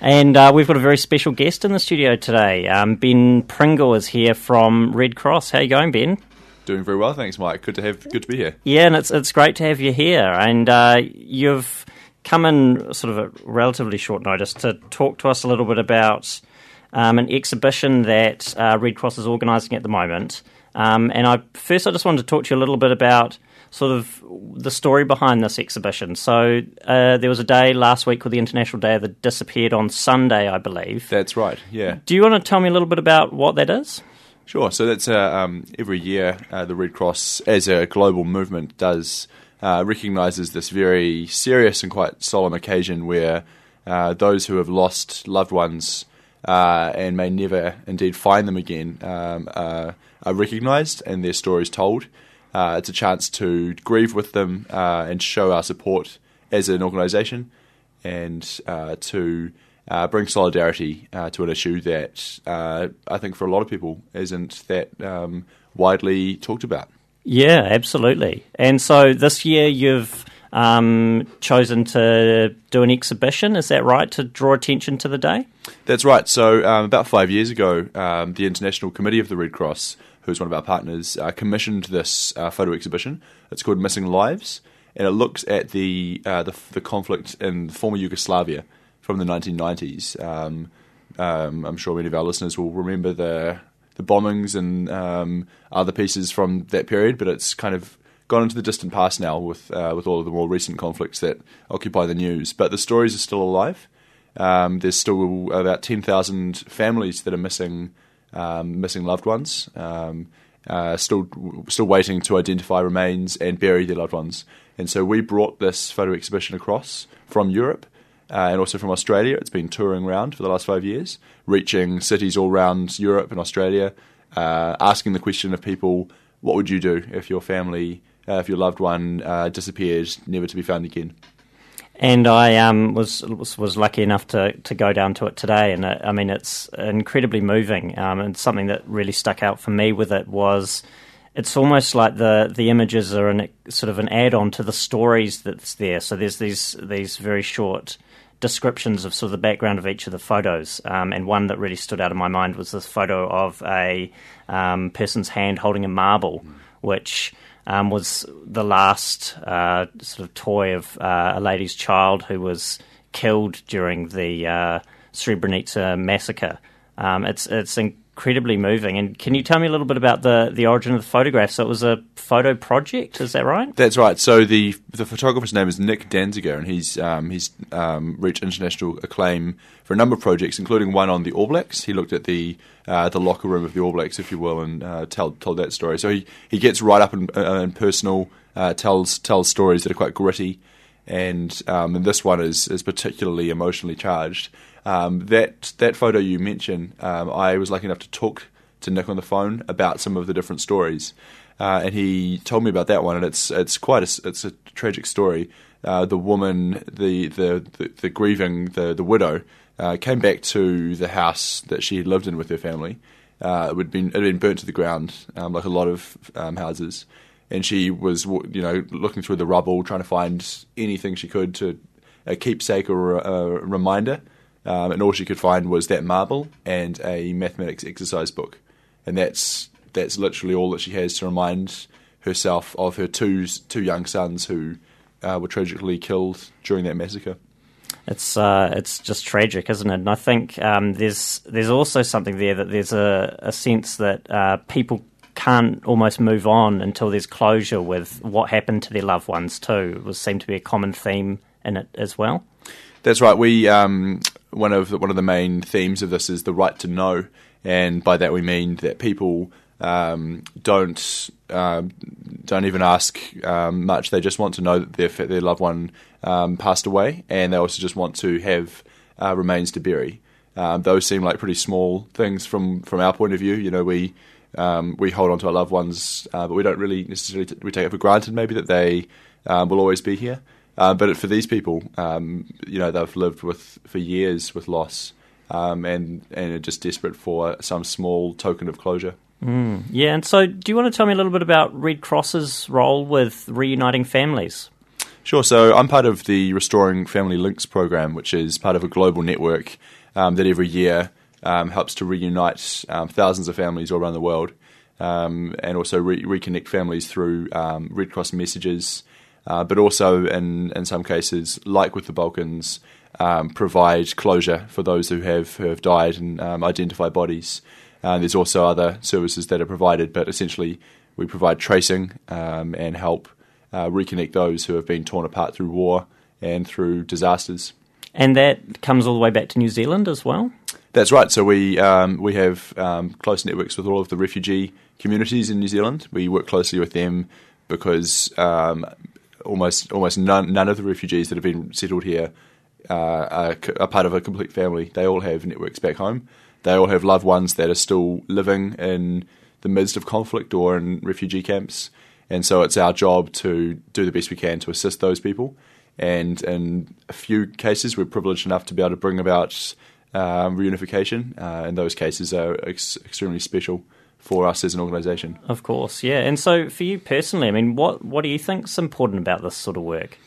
And uh, we've got a very special guest in the studio today. Um, ben Pringle is here from Red Cross. How are you going, Ben? Doing very well, thanks, Mike. Good to have, good to be here. Yeah, and it's it's great to have you here. And uh, you've come in sort of a relatively short notice to talk to us a little bit about um, an exhibition that uh, Red Cross is organising at the moment. Um, and I first, I just wanted to talk to you a little bit about sort of the story behind this exhibition. So uh, there was a day last week called the International Day that disappeared on Sunday, I believe. That's right. Yeah. Do you want to tell me a little bit about what that is? Sure. So that's uh, um, every year uh, the Red Cross, as a global movement, does uh, recognises this very serious and quite solemn occasion where uh, those who have lost loved ones uh, and may never indeed find them again um, are recognised and their stories told. Uh, it's a chance to grieve with them uh, and show our support as an organisation and uh, to uh, bring solidarity uh, to an issue that uh, I think for a lot of people isn't that um, widely talked about. Yeah, absolutely. And so this year you've um, chosen to do an exhibition, is that right, to draw attention to the day? That's right. So um, about five years ago, um, the International Committee of the Red Cross who's one of our partners, uh, commissioned this uh, photo exhibition. It's called Missing Lives, and it looks at the uh, the, the, conflict in former Yugoslavia from the 1990s. Um, um, I'm sure many of our listeners will remember the the bombings and um, other pieces from that period, but it's kind of gone into the distant past now with uh, with all of the more recent conflicts that occupy the news. But the stories are still alive. Um, there's still about 10,000 families that are missing um, missing loved ones, um, uh, still still waiting to identify remains and bury their loved ones. And so we brought this photo exhibition across from Europe uh, and also from Australia. It's been touring around for the last five years, reaching cities all around Europe and Australia, uh, asking the question of people, what would you do if your family, uh, if your loved one uh, never to be found again? and I um, was, was, was lucky enough to to go down to it today, and it, uh, I mean it's incredibly moving. Um, and something that really stuck out for me with it was it's almost like the the images are an, sort of an add on to the stories that's there. So there's these these very short descriptions of sort of the background of each of the photos. Um, and one that really stood out in my mind was this photo of a um, person's hand holding a marble, which um, was the last uh, sort of toy of uh, a lady's child who was killed during the uh, Srebrenica massacre. Um, it's it's incredibly moving. And can you tell me a little bit about the, the origin of the photograph? So it was a photo project, is that right? That's right. So the the photographer's name is Nick Danziger, and he's um, he's um, reached international acclaim for a number of projects, including one on the All Blacks. He looked at the uh, the locker room of the All Blacks, if you will, and uh, told told that story. So he, he gets right up and, uh, and personal, uh, tells tells stories that are quite gritty, and um, and this one is is particularly emotionally charged. Um, that that photo you mentioned, um, I was lucky enough to talk to Nick on the phone about some of the different stories, uh, and he told me about that one, and it's it's quite a it's a tragic story. Uh, the woman, the, the the, the grieving the the widow, uh, came back to the house that she had lived in with her family. Uh, it had been it had been burnt to the ground, um, like a lot of um, houses, and she was you know looking through the rubble, trying to find anything she could to a keepsake or a, reminder um, and all she could find was that marble and a mathematics exercise book, and that's that's literally all that she has to remind herself of her two two young sons who uh, were tragically killed during that massacre. It's uh, it's just tragic, isn't it? And I think um, there's there's also something there that there's a, a sense that uh, people can't almost move on until there's closure with what happened to their loved ones too. It was seemed to be a common theme in it as well. That's right. We um, one of the, one of the main themes of this is the right to know, and by that we mean that people um, don't um, don't even ask um, much. They just want to know that their their loved one um, passed away, and they also just want to have uh, remains to bury. Um, those seem like pretty small things from from our point of view. You know, we um, we hold on to our loved ones, uh, but we don't really necessarily t- we take it for granted maybe that they uh, will always be here. Uh, but for these people, um, you know, they've lived with for years with loss, um, and and are just desperate for some small token of closure. Mm, yeah, and so do you want to tell me a little bit about Red Cross's role with reuniting families? Sure. So I'm part of the Restoring Family Links program, which is part of a global network um, that every year um, helps to reunite um, thousands of families all around the world um, and also re- reconnect families through um, Red Cross messages, uh, but also in, in some cases, like with the Balkans, um, provide closure for those who have, who have died and identify bodies. Uh, there's also other services that are provided, but essentially we provide tracing and help uh, reconnect those who have been torn apart through war and through disasters. And that comes all the way back to New Zealand as well? That's right. So we um, we have um, close networks with all of the refugee communities in New Zealand. We work closely with them because um, almost almost none, none of the refugees that have been settled here uh, are, are, part of a complete family. They all have networks back home. They all have loved ones that are still living in the midst of conflict or in refugee camps. And so it's our job to do the best we can to assist those people. And in a few cases, we're privileged enough to be able to bring about um, reunification. Uh, and those cases are ex- extremely special for us as an organisation. Of course, yeah. And so for you personally, I mean, what, what do you think is important about this sort of work?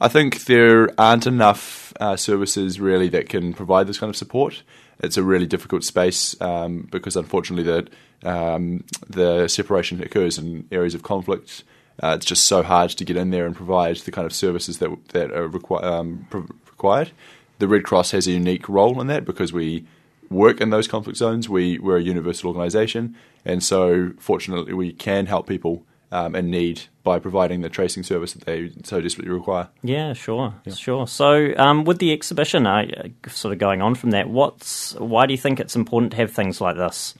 I think there aren't enough uh, services really that can provide this kind of support. It's a really difficult space um, because unfortunately the um, the separation occurs in areas of conflict. Uh, it's just so hard to get in there and provide the kind of services that that are um, required. The Red Cross has a unique role in that because we work in those conflict zones. We we're a universal organisation, and so fortunately we can help people um, in need by providing the tracing service that they so desperately require. Yeah, sure, yeah. sure. So, um, with the exhibition, uh, sort of going on from that, what's why do you think it's important to have things like this?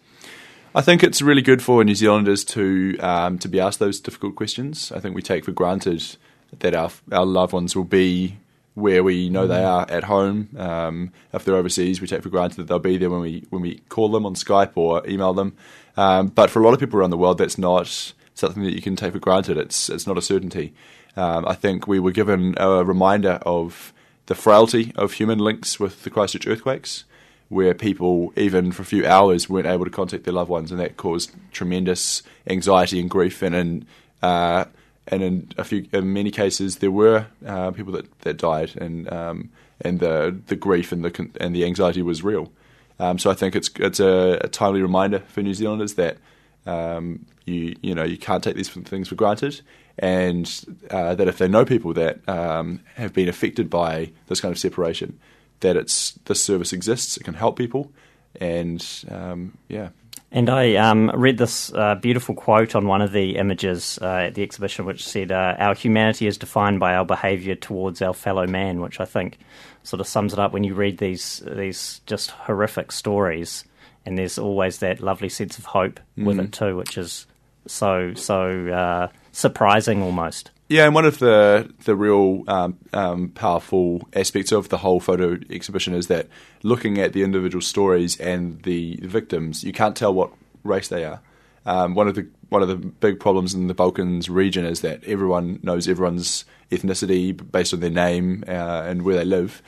I think it's really good for New Zealanders to um, to be asked those difficult questions. I think we take for granted that our our loved ones will be where we know they mm. are at home. Um, if they're overseas, we take for granted that they'll be there when we when we call them on Skype or email them. Um, but for a lot of people around the world, that's not something that you can take for granted. It's it's not a certainty. Um, I think we were given a reminder of the frailty of human links with the Christchurch earthquakes where people, even for a few hours, weren't able to contact their loved ones, and that caused tremendous anxiety and grief. And in uh, and in a few, in many cases, there were uh, people that, that died, and um, and the the grief and the and the anxiety was real. Um, so I think it's it's a, a, timely reminder for New Zealanders that um, you you know you can't take these things for granted, and uh, that if they know people that um, have been affected by this kind of separation, that it's this service exists. It can help people, and um, yeah. And I um, read this uh, beautiful quote on one of the images uh, at the exhibition, which said, uh, "Our humanity is defined by our behaviour towards our fellow man," which I think sort of sums it up when you read these these just horrific stories. And there's always that lovely sense of hope mm. with it too, which is so so uh, surprising almost. Yeah, and one of the the real um, um, powerful aspects of the whole photo exhibition is that looking at the individual stories and the victims, you can't tell what race they are. Um, one of the one of the big problems in the Balkans region is that everyone knows everyone's ethnicity based on their name uh, and where they live,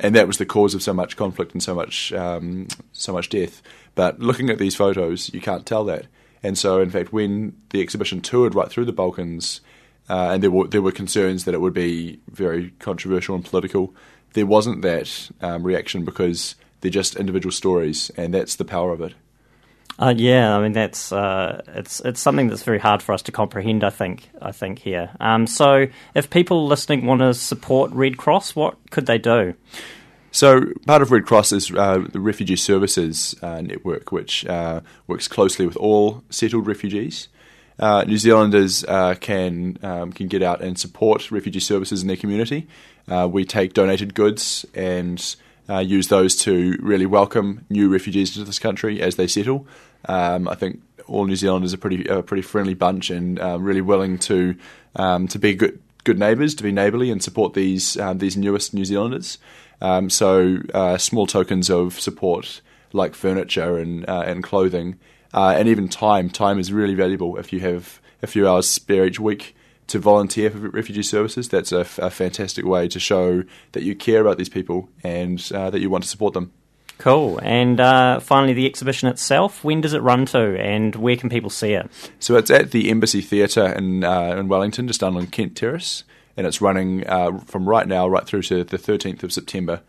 and that was the cause of so much conflict and so much um, so much death. But looking at these photos, you can't tell that. And so, in fact, when the exhibition toured right through the Balkans uh, and there were there were concerns that it would be very controversial and political. There wasn't that um, reaction because they're just individual stories, and that's the power of it. Uh, yeah, I mean that's uh, it's it's something that's very hard for us to comprehend. I think I think here. Um, so, if people listening want to support Red Cross, what could they do? So, part of Red Cross is uh, the Refugee Services uh, Network, which uh, works closely with all settled refugees uh, New Zealanders uh, can um, can get out and support refugee services in their community. Uh, we take donated goods and uh, use those to really welcome new refugees to this country as they settle. Um, I think all New Zealanders are pretty a pretty friendly bunch and um, really willing to um, to be good good neighbours, to be neighbourly and support these um, these newest New Zealanders. Um, so uh, small tokens of support like furniture and uh, and clothing uh, and even time. Time is really valuable if you have a few hours spare each week to volunteer for refugee services. That's a, f- a fantastic way to show that you care about these people and uh, that you want to support them. Cool. And uh, finally, the exhibition itself. When does it run to, and where can people see it? So it's at the Embassy Theatre in uh, in Wellington, just down on Kent Terrace, and it's running uh, from right now right through to the 13th of September.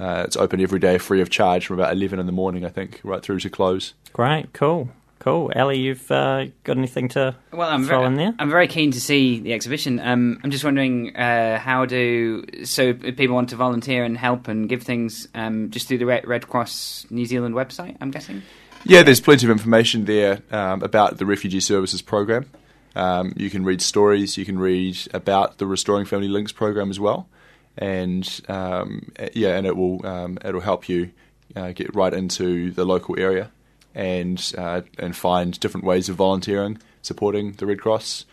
Uh, it's open every day, free of charge, from about 11 in the morning, I think, right through to close. Great, cool. Cool, Ali. You've uh, got anything to well, I'm throw very, in there? I'm very keen to see the exhibition. Um, I'm just wondering uh, how do so if people want to volunteer and help and give things um, just through the Red, Red Cross New Zealand website. I'm guessing. Yeah, there's plenty of information there um, about the Refugee Services Program. Um, you can read stories, you can read about the Restoring Family Links program as well, and um, yeah, and it will um, it'll help you uh, get right into the local area and uh, and find different ways of volunteering, supporting the Red Cross,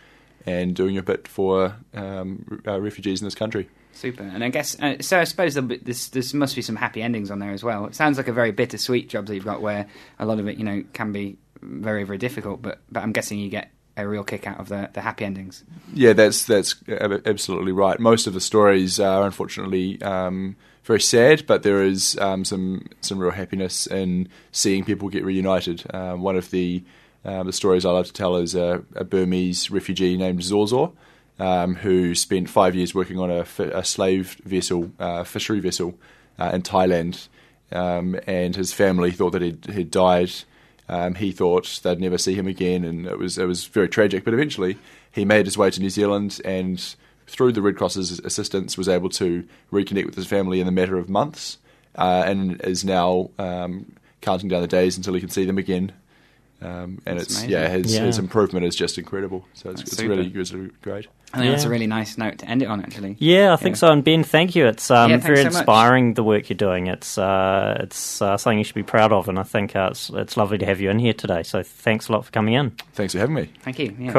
and doing a bit for um, uh, refugees in this country. Super, and I guess uh, so. I suppose be, this this must be some happy endings on there as well. It sounds like a very bittersweet job that you've got, where a lot of it, you know, can be very very difficult. But but I'm guessing you get a real kick out of the, the happy endings. Yeah, that's that's absolutely right. Most of the stories are unfortunately um, very sad, but there is um, some some real happiness in seeing people get reunited. Um, one of the um, the stories I love to tell is a, a Burmese refugee named Zorzor, um, who spent five years working on a, a slave vessel, uh, fishery vessel uh, in Thailand, um, and his family thought that he'd, he'd died. Um, he thought they'd never see him again, and it was it was very tragic. But eventually, he made his way to New Zealand, and through the Red Cross's assistance, was able to reconnect with his family in a matter of months, uh, and is now um, counting down the days until he can see them again. Um, and That's it's amazing. yeah his, Yeah. his improvement is just incredible. So it's, it's really it's really great. I think that's a really nice note to end it on, actually. Yeah, I think Yeah. so. And Ben, thank you. It's um, Yeah, very thanks so much. inspiring the work you're doing. It's uh, it's uh, something you should be proud of, and I think uh, it's it's lovely to have you in here today. So thanks a lot for coming in. Thanks for having me. Thank you. Yeah. Cool.